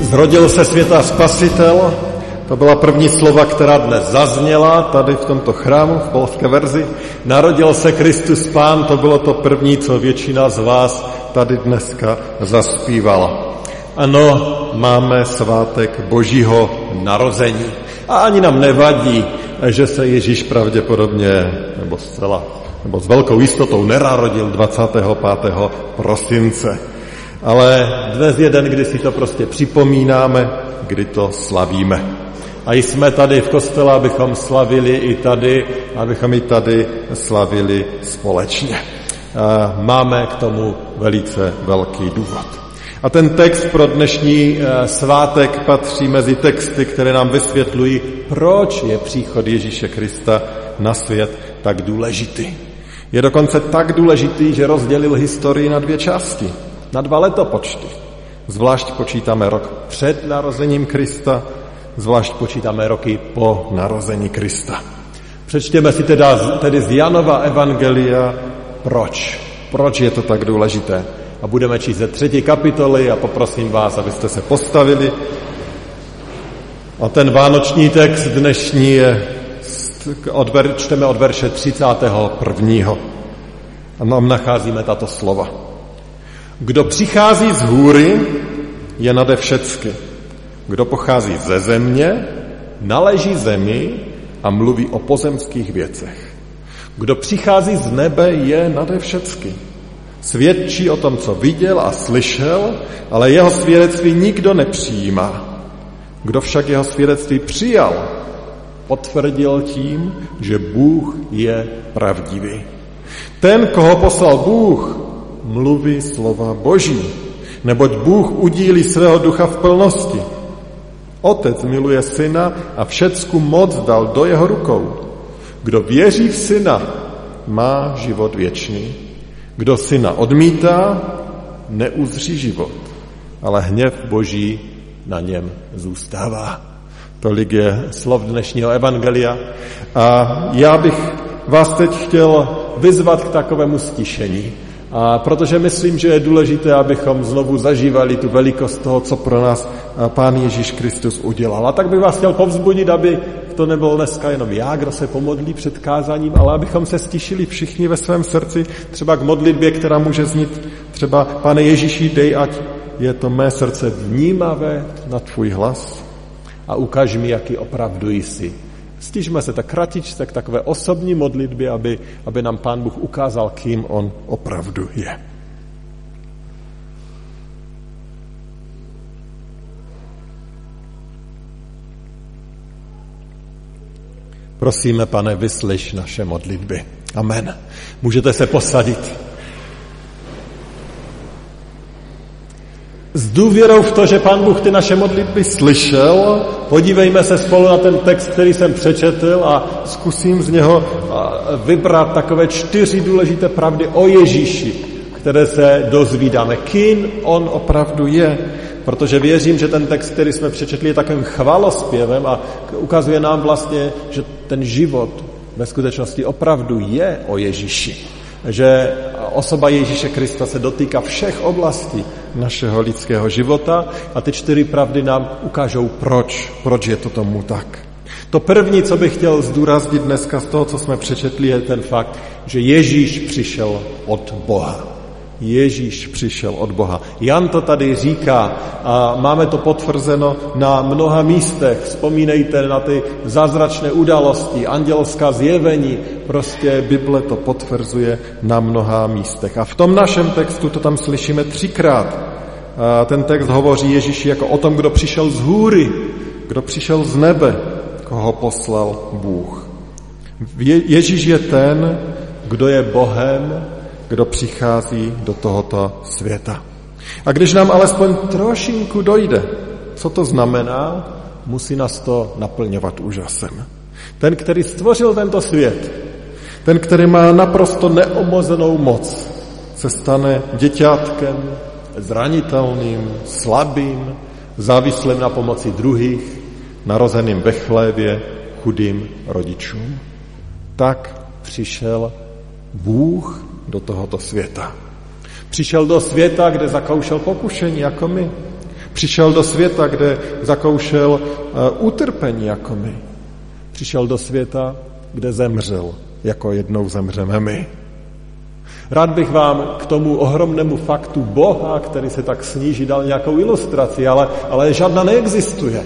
Zrodil se světa spasitel, to byla první slova, která dnes zazněla tady v tomto chrámu, v polské verzi. Narodil se Kristus Pán, to bylo to první, co většina z vás tady dneska zaspívala. Ano, máme svátek Božího narození. A ani nám nevadí, že se Ježíš pravděpodobně, nebo zcela, nebo s velkou jistotou nenarodil 25. prosince. Ale dnes je den, kdy si to prostě připomínáme, kdy to slavíme. A jsme tady v kostele, abychom slavili i tady, abychom i tady slavili společně. Máme k tomu velice velký důvod. A ten text pro dnešní e, svátek patří mezi texty, které nám vysvětlují, proč je příchod Ježíše Krista na svět tak důležitý. Je dokonce tak důležitý, že rozdělil historii na dvě části na dva letopočty. Zvlášť počítáme rok před narozením Krista, zvlášť počítáme roky po narození Krista. Přečtěme si teda, tedy z Janova Evangelia, proč. Proč je to tak důležité. A budeme číst ze třetí kapitoly a poprosím vás, abyste se postavili. A ten vánoční text dnešní je, od, čteme od verše 31. A nám nacházíme tato slova. Kdo přichází z hůry, je nade všecky. Kdo pochází ze země, naleží zemi a mluví o pozemských věcech. Kdo přichází z nebe, je nade všecky. Svědčí o tom, co viděl a slyšel, ale jeho svědectví nikdo nepřijímá. Kdo však jeho svědectví přijal, potvrdil tím, že Bůh je pravdivý. Ten, koho poslal Bůh, mluví slova Boží, neboť Bůh udílí svého ducha v plnosti. Otec miluje syna a všecku moc dal do jeho rukou. Kdo věří v syna, má život věčný. Kdo syna odmítá, neuzří život, ale hněv Boží na něm zůstává. Tolik je slov dnešního evangelia. A já bych vás teď chtěl vyzvat k takovému stišení. A protože myslím, že je důležité, abychom znovu zažívali tu velikost toho, co pro nás Pán Ježíš Kristus udělal. A tak bych vás chtěl povzbudit, aby to nebyl dneska jenom já, kdo se pomodlí před kázáním, ale abychom se stišili všichni ve svém srdci, třeba k modlitbě, která může znít třeba, pane Ježíši, dej, ať je to mé srdce vnímavé na tvůj hlas a ukaž mi, jaký opravdu jsi Stižme se tak kratičce k takové osobní modlitbě, aby, aby nám Pán Bůh ukázal, kým On opravdu je. Prosíme, pane, vyslyš naše modlitby. Amen. Můžete se posadit. S důvěrou v to, že Pán Bůh ty naše modlitby slyšel, podívejme se spolu na ten text, který jsem přečetl a zkusím z něho vybrat takové čtyři důležité pravdy o Ježíši, které se dozvídáme. Kým on opravdu je. Protože věřím, že ten text, který jsme přečetli, je takovým chvalospěvem a ukazuje nám vlastně, že ten život ve skutečnosti opravdu je o Ježíši že osoba Ježíše Krista se dotýká všech oblastí našeho lidského života a ty čtyři pravdy nám ukážou, proč, proč je to tomu tak. To první, co bych chtěl zdůraznit dneska z toho, co jsme přečetli, je ten fakt, že Ježíš přišel od Boha. Ježíš přišel od Boha. Jan to tady říká a máme to potvrzeno na mnoha místech. Vzpomínejte na ty zázračné události, andělská zjevení. Prostě Bible to potvrzuje na mnoha místech. A v tom našem textu to tam slyšíme třikrát. A ten text hovoří Ježíši jako o tom, kdo přišel z hůry, kdo přišel z nebe, koho poslal Bůh. Ježíš je ten, kdo je Bohem, kdo přichází do tohoto světa. A když nám alespoň trošinku dojde, co to znamená, musí nás to naplňovat úžasem. Ten, který stvořil tento svět, ten, který má naprosto neomozenou moc, se stane děťátkem, zranitelným, slabým, závislým na pomoci druhých, narozeným ve chlévě, chudým rodičům. Tak přišel Bůh do tohoto světa. Přišel do světa, kde zakoušel pokušení jako my. Přišel do světa, kde zakoušel uh, utrpení jako my. Přišel do světa, kde zemřel, jako jednou zemřeme my. Rád bych vám k tomu ohromnému faktu Boha, který se tak sníží, dal nějakou ilustraci, ale, ale žádná neexistuje,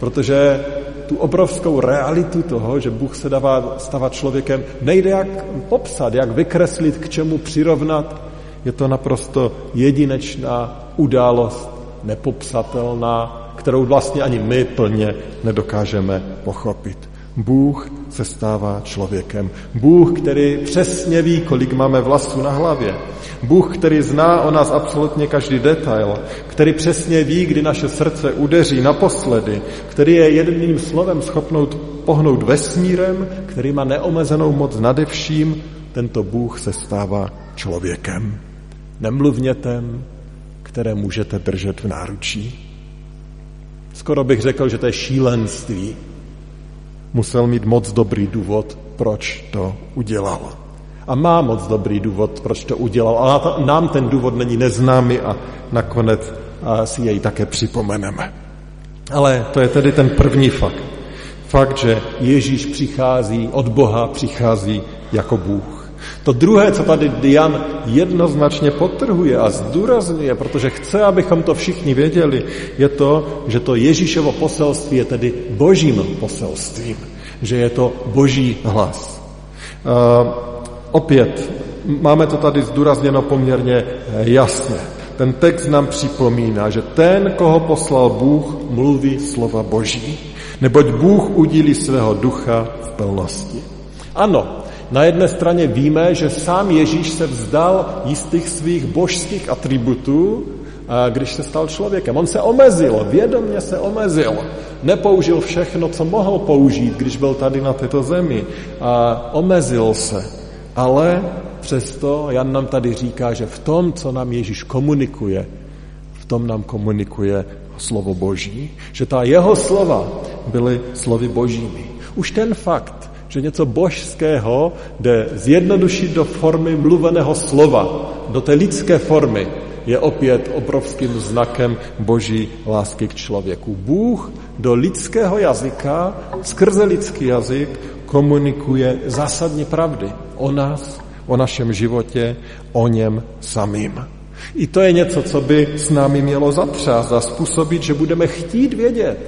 protože tu obrovskou realitu toho, že Bůh se dává stavat člověkem, nejde jak popsat, jak vykreslit, k čemu přirovnat. Je to naprosto jedinečná událost, nepopsatelná, kterou vlastně ani my plně nedokážeme pochopit. Bůh se stává člověkem. Bůh, který přesně ví, kolik máme vlasů na hlavě. Bůh, který zná o nás absolutně každý detail, který přesně ví, kdy naše srdce udeří naposledy, který je jedným slovem schopnout pohnout vesmírem, který má neomezenou moc nade vším, tento Bůh se stává člověkem. Nemluvnětem, které můžete držet v náručí. Skoro bych řekl, že to je šílenství, musel mít moc dobrý důvod, proč to udělal. A má moc dobrý důvod, proč to udělal, ale nám ten důvod není neznámý a nakonec si jej také připomeneme. Ale to je tedy ten první fakt. Fakt, že Ježíš přichází od Boha, přichází jako Bůh. To druhé, co tady Jan jednoznačně potrhuje a zdůrazňuje, protože chce, abychom to všichni věděli, je to, že to Ježíšovo poselství je tedy božím poselstvím, že je to boží hlas. Uh, opět, máme to tady zdůrazněno poměrně jasně. Ten text nám připomíná, že ten, koho poslal Bůh, mluví slova boží, neboť Bůh udílí svého ducha v plnosti. Ano, na jedné straně víme, že sám Ježíš se vzdal jistých svých božských atributů, když se stal člověkem. On se omezil, vědomně se omezil. Nepoužil všechno, co mohl použít, když byl tady na této zemi. A omezil se. Ale přesto Jan nám tady říká, že v tom, co nám Ježíš komunikuje, v tom nám komunikuje slovo Boží, že ta jeho slova byly slovy božími. Už ten fakt, že něco božského jde zjednodušit do formy mluveného slova, do té lidské formy, je opět obrovským znakem boží lásky k člověku. Bůh do lidského jazyka, skrze lidský jazyk, komunikuje zásadně pravdy o nás, o našem životě, o něm samým. I to je něco, co by s námi mělo zatřást a způsobit, že budeme chtít vědět,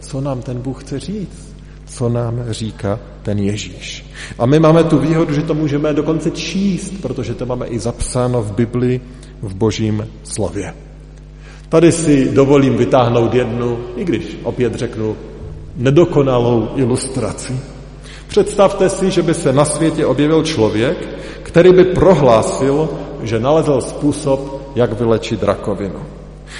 co nám ten Bůh chce říct co nám říká ten Ježíš. A my máme tu výhodu, že to můžeme dokonce číst, protože to máme i zapsáno v Bibli, v božím slově. Tady si dovolím vytáhnout jednu, i když opět řeknu, nedokonalou ilustraci. Představte si, že by se na světě objevil člověk, který by prohlásil, že nalezl způsob, jak vylečit rakovinu.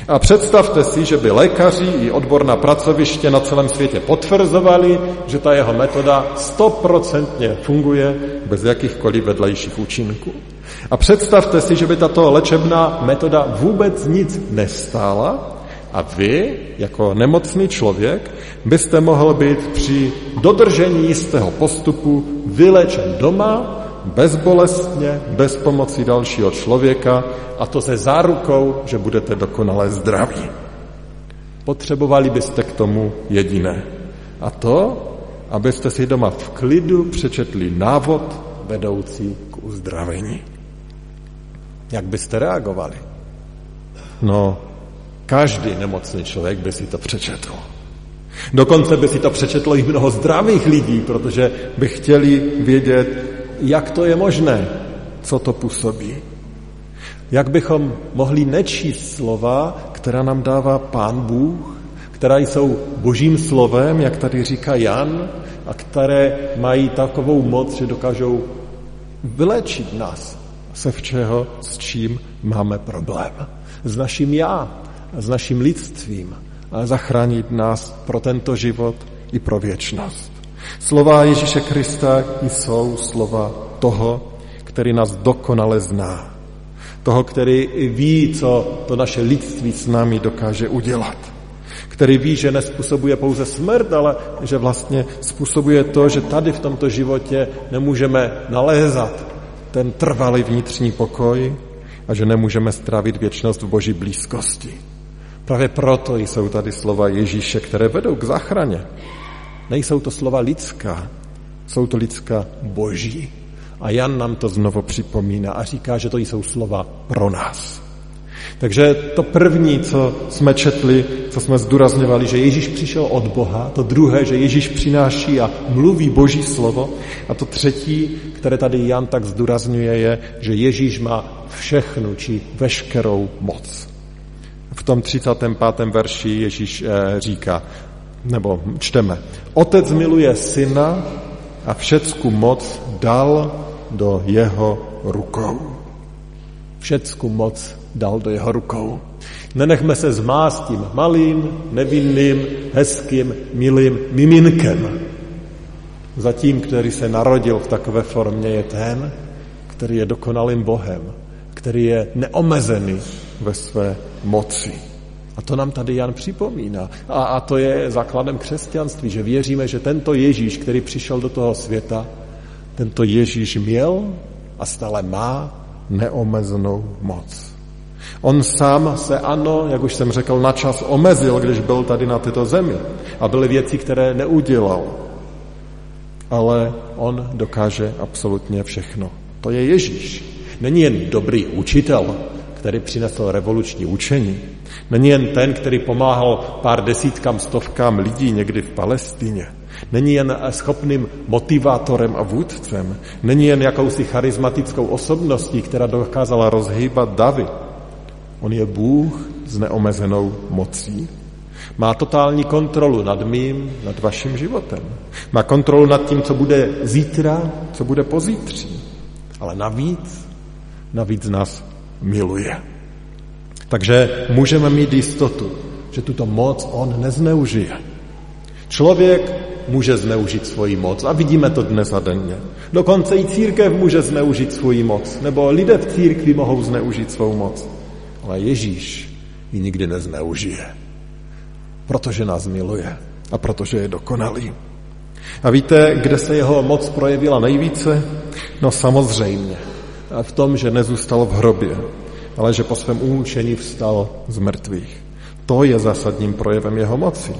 A představte si, že by lékaři i odborná pracoviště na celém světě potvrzovali, že ta jeho metoda stoprocentně funguje bez jakýchkoliv vedlejších účinků. A představte si, že by tato léčebná metoda vůbec nic nestála a vy, jako nemocný člověk, byste mohl být při dodržení jistého postupu vylečen doma bezbolestně, bez pomoci dalšího člověka a to se zárukou, že budete dokonale zdraví. Potřebovali byste k tomu jediné. A to, abyste si doma v klidu přečetli návod vedoucí k uzdravení. Jak byste reagovali? No, každý nemocný člověk by si to přečetl. Dokonce by si to přečetlo i mnoho zdravých lidí, protože by chtěli vědět, jak to je možné, co to působí. Jak bychom mohli nečíst slova, která nám dává Pán Bůh, která jsou božím slovem, jak tady říká Jan, a které mají takovou moc, že dokážou vylečit nás se všeho, s čím máme problém. S naším já, s naším lidstvím zachránit nás pro tento život i pro věčnost. Slova Ježíše Krista jsou slova toho, který nás dokonale zná. Toho, který ví, co to naše lidství s námi dokáže udělat. Který ví, že nespůsobuje pouze smrt, ale že vlastně způsobuje to, že tady v tomto životě nemůžeme nalézat ten trvalý vnitřní pokoj a že nemůžeme strávit věčnost v boží blízkosti. Právě proto jsou tady slova Ježíše, které vedou k záchraně. Nejsou to slova lidská, jsou to lidská boží. A Jan nám to znovu připomíná a říká, že to jsou slova pro nás. Takže to první, co jsme četli, co jsme zdůrazňovali, že Ježíš přišel od Boha, to druhé, že Ježíš přináší a mluví Boží slovo a to třetí, které tady Jan tak zdůrazňuje, je, že Ježíš má všechnu či veškerou moc. V tom 35. verši Ježíš eh, říká, nebo čteme, Otec miluje syna a všecku moc dal do jeho rukou. Všecku moc dal do jeho rukou. Nenechme se zmást tím malým, nevinným, hezkým, milým miminkem. Zatím, který se narodil v takové formě, je ten, který je dokonalým Bohem, který je neomezený ve své moci. A to nám tady Jan připomíná. A, a to je základem křesťanství, že věříme, že tento Ježíš, který přišel do toho světa, tento Ježíš měl a stále má neomezenou moc. On sám se ano, jak už jsem řekl, na čas omezil, když byl tady na této zemi. A byly věci, které neudělal. Ale on dokáže absolutně všechno. To je Ježíš. Není jen dobrý učitel, který přinesl revoluční učení. Není jen ten, který pomáhal pár desítkám, stovkám lidí někdy v Palestině. Není jen schopným motivátorem a vůdcem. Není jen jakousi charismatickou osobností, která dokázala rozhýbat davy. On je Bůh s neomezenou mocí. Má totální kontrolu nad mým, nad vaším životem. Má kontrolu nad tím, co bude zítra, co bude pozítří. Ale navíc, navíc nás miluje. Takže můžeme mít jistotu, že tuto moc on nezneužije. Člověk může zneužít svoji moc a vidíme to dnes a denně. Dokonce i církev může zneužít svoji moc, nebo lidé v církvi mohou zneužít svou moc. Ale Ježíš ji nikdy nezneužije, protože nás miluje a protože je dokonalý. A víte, kde se jeho moc projevila nejvíce? No samozřejmě v tom, že nezůstal v hrobě, ale že po svém umučení vstal z mrtvých. To je zásadním projevem jeho moci.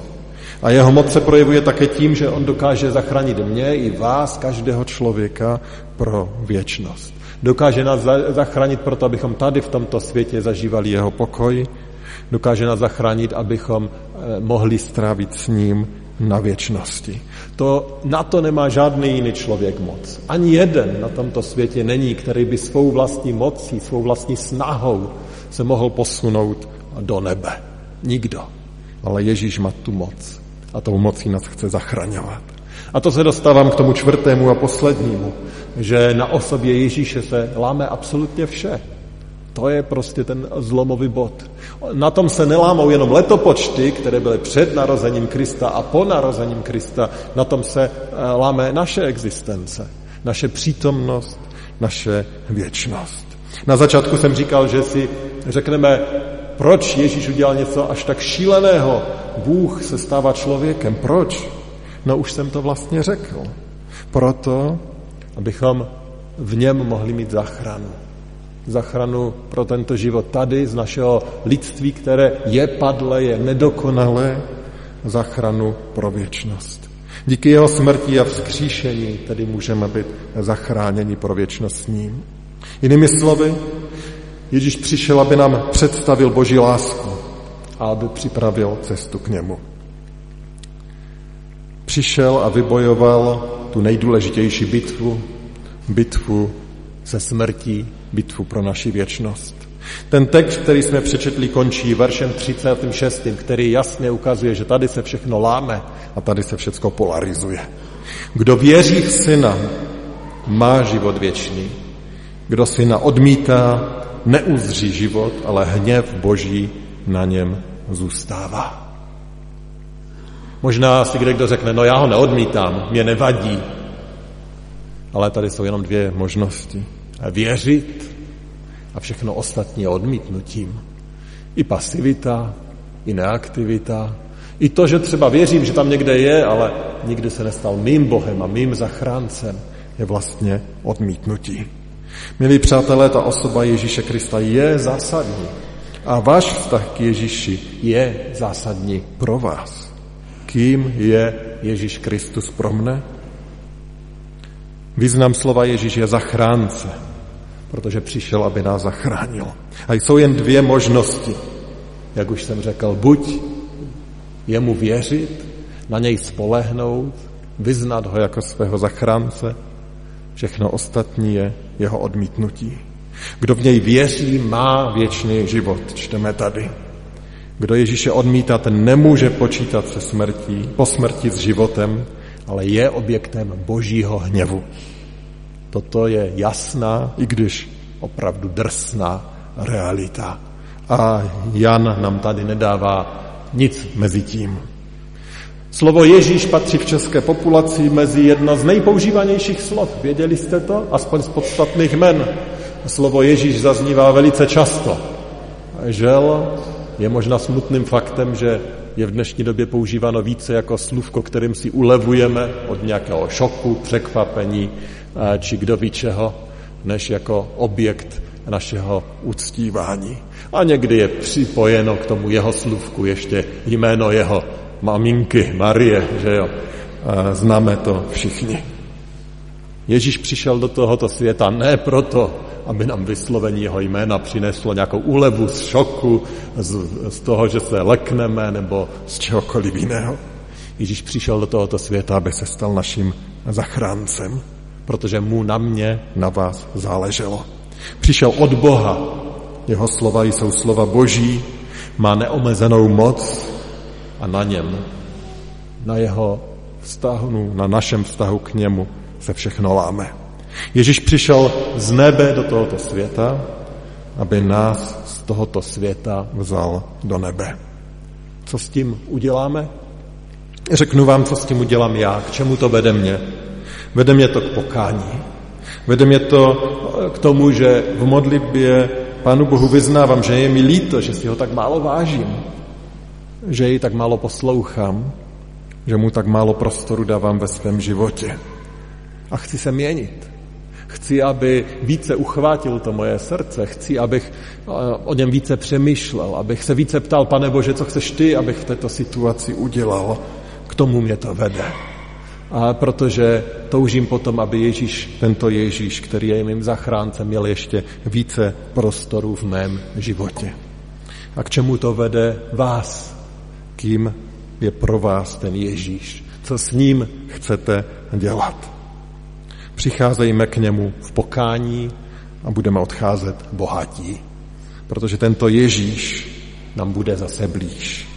A jeho moc se projevuje také tím, že on dokáže zachránit mě i vás, každého člověka, pro věčnost. Dokáže nás zachránit proto, abychom tady v tomto světě zažívali jeho pokoj. Dokáže nás zachránit, abychom eh, mohli strávit s ním na věčnosti. To, na to nemá žádný jiný člověk moc. Ani jeden na tomto světě není, který by svou vlastní mocí, svou vlastní snahou se mohl posunout do nebe. Nikdo. Ale Ježíš má tu moc. A tou mocí nás chce zachraňovat. A to se dostávám k tomu čtvrtému a poslednímu, že na osobě Ježíše se láme absolutně vše. To je prostě ten zlomový bod. Na tom se nelámou jenom letopočty, které byly před narozením Krista a po narozením Krista. Na tom se eh, láme naše existence, naše přítomnost, naše věčnost. Na začátku jsem říkal, že si řekneme, proč Ježíš udělal něco až tak šíleného. Bůh se stává člověkem. Proč? No už jsem to vlastně řekl. Proto, abychom v něm mohli mít záchranu zachranu pro tento život tady z našeho lidství, které je padlé, je nedokonalé, zachranu pro věčnost. Díky jeho smrti a vzkříšení tedy můžeme být zachráněni pro věčnost s ním. Jinými slovy, Ježíš přišel, aby nám představil Boží lásku a aby připravil cestu k němu. Přišel a vybojoval tu nejdůležitější bitvu, bitvu se smrtí bitvu pro naši věčnost. Ten text, který jsme přečetli, končí veršem 36, který jasně ukazuje, že tady se všechno láme a tady se všechno polarizuje. Kdo věří v syna, má život věčný. Kdo syna odmítá, neuzří život, ale hněv boží na něm zůstává. Možná si kde kdo řekne, no já ho neodmítám, mě nevadí. Ale tady jsou jenom dvě možnosti. Věřit a všechno ostatní odmítnutím. I pasivita, i neaktivita, i to, že třeba věřím, že tam někde je, ale nikdy se nestal mým Bohem a mým zachráncem, je vlastně odmítnutí. Milí přátelé, ta osoba Ježíše Krista je zásadní. A váš vztah k Ježíši je zásadní pro vás. Kým je Ježíš Kristus pro mne? Význam slova Ježíš je zachránce, protože přišel, aby nás zachránil. A jsou jen dvě možnosti. Jak už jsem řekl, buď jemu věřit, na něj spolehnout, vyznat ho jako svého zachránce, všechno ostatní je jeho odmítnutí. Kdo v něj věří, má věčný život, čteme tady. Kdo Ježíše odmítá, ten nemůže počítat se smrtí, po smrti s životem, ale je objektem božího hněvu. Toto je jasná, i když opravdu drsná realita. A Jan nám tady nedává nic mezi tím. Slovo Ježíš patří v české populaci mezi jedno z nejpoužívanějších slov. Věděli jste to? Aspoň z podstatných men. Slovo Ježíš zaznívá velice často. Žel je možná smutným faktem, že je v dnešní době používáno více jako slůvko, kterým si ulevujeme od nějakého šoku, překvapení či kdo ví čeho, než jako objekt našeho uctívání. A někdy je připojeno k tomu jeho slůvku ještě jméno jeho maminky, Marie, že jo. Známe to všichni. Ježíš přišel do tohoto světa ne proto, aby nám vyslovení jeho jména přineslo nějakou úlevu z šoku, z, z toho, že se lekneme nebo z čehokoliv jiného. Ježíš přišel do tohoto světa, aby se stal naším zachráncem, protože mu na mě, na vás záleželo. Přišel od Boha, jeho slova jsou slova Boží, má neomezenou moc a na něm, na jeho vztahu, na našem vztahu k němu se všechno láme. Ježíš přišel z nebe do tohoto světa, aby nás z tohoto světa vzal do nebe. Co s tím uděláme? Řeknu vám, co s tím udělám já, k čemu to vede mě. Vede mě to k pokání. Vede mě to k tomu, že v modlitbě Pánu Bohu vyznávám, že je mi líto, že si ho tak málo vážím, že jej tak málo poslouchám, že mu tak málo prostoru dávám ve svém životě. A chci se měnit. Chci, aby více uchvátil to moje srdce. Chci, abych eh, o něm více přemýšlel, abych se více ptal, pane Bože, co chceš ty, abych v této situaci udělal. K tomu mě to vede. A protože toužím potom, aby Ježíš, tento Ježíš, který je mým zachráncem, měl ještě více prostoru v mém životě. A k čemu to vede vás? Kým je pro vás ten Ježíš? Co s ním chcete dělat? Přicházejme k němu v pokání a budeme odcházet bohatí, protože tento Ježíš nám bude zase blíž.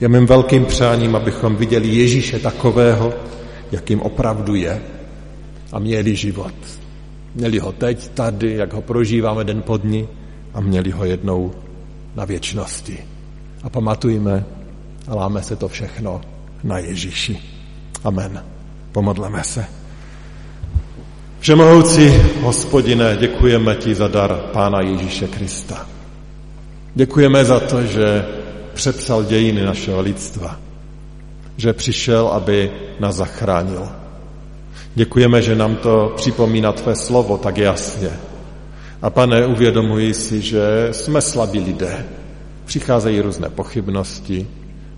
Je mým velkým přáním, abychom viděli Ježíše takového, jakým opravdu je a měli život. Měli ho teď, tady, jak ho prožíváme den po dní a měli ho jednou na věčnosti. A pamatujme a láme se to všechno na Ježíši. Amen. Pomodleme se. Všemohoucí hospodine, děkujeme ti za dar Pána Ježíše Krista. Děkujeme za to, že přepsal dějiny našeho lidstva že přišel, aby nás zachránil. Děkujeme, že nám to připomíná tvé slovo tak jasně. A pane, uvědomuji si, že jsme slabí lidé. Přicházejí různé pochybnosti,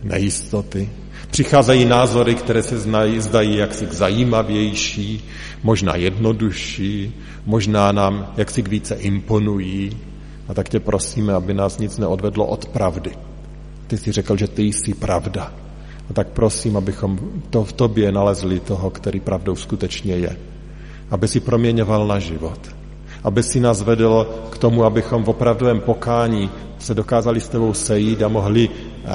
nejistoty, přicházejí názory, které se znají, zdají jaksi zajímavější, možná jednodušší, možná nám jaksi více imponují. A tak tě prosíme, aby nás nic neodvedlo od pravdy. Ty jsi řekl, že ty jsi pravda. A tak prosím, abychom to v tobě nalezli toho, který pravdou skutečně je. Aby si proměňoval na život. Aby si nás vedl k tomu, abychom v opravdovém pokání se dokázali s tebou sejít a mohli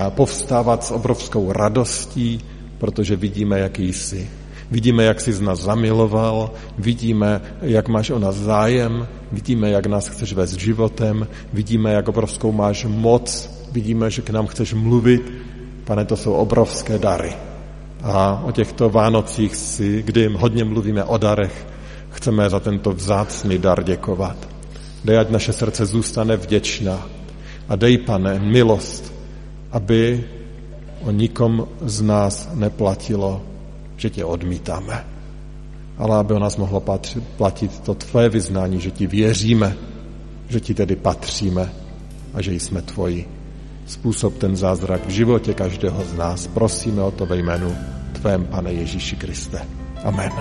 povstávat s obrovskou radostí, protože vidíme, jaký jsi. Vidíme, jak jsi z nás zamiloval, vidíme, jak máš o nás zájem, vidíme, jak nás chceš vést životem, vidíme, jak obrovskou máš moc, vidíme, že k nám chceš mluvit Pane, to jsou obrovské dary. A o těchto Vánocích si, kdy hodně mluvíme o darech, chceme za tento vzácný dar děkovat. Dej, ať naše srdce zůstane vděčná. A dej, pane, milost, aby o nikom z nás neplatilo, že tě odmítáme. Ale aby o nás mohlo platit to tvoje vyznání, že ti věříme, že ti tedy patříme a že jsme tvoji. Způsob ten zázrak v životě každého z nás. Prosíme o to ve jménu tvém, pane Ježíši Kriste. Amen.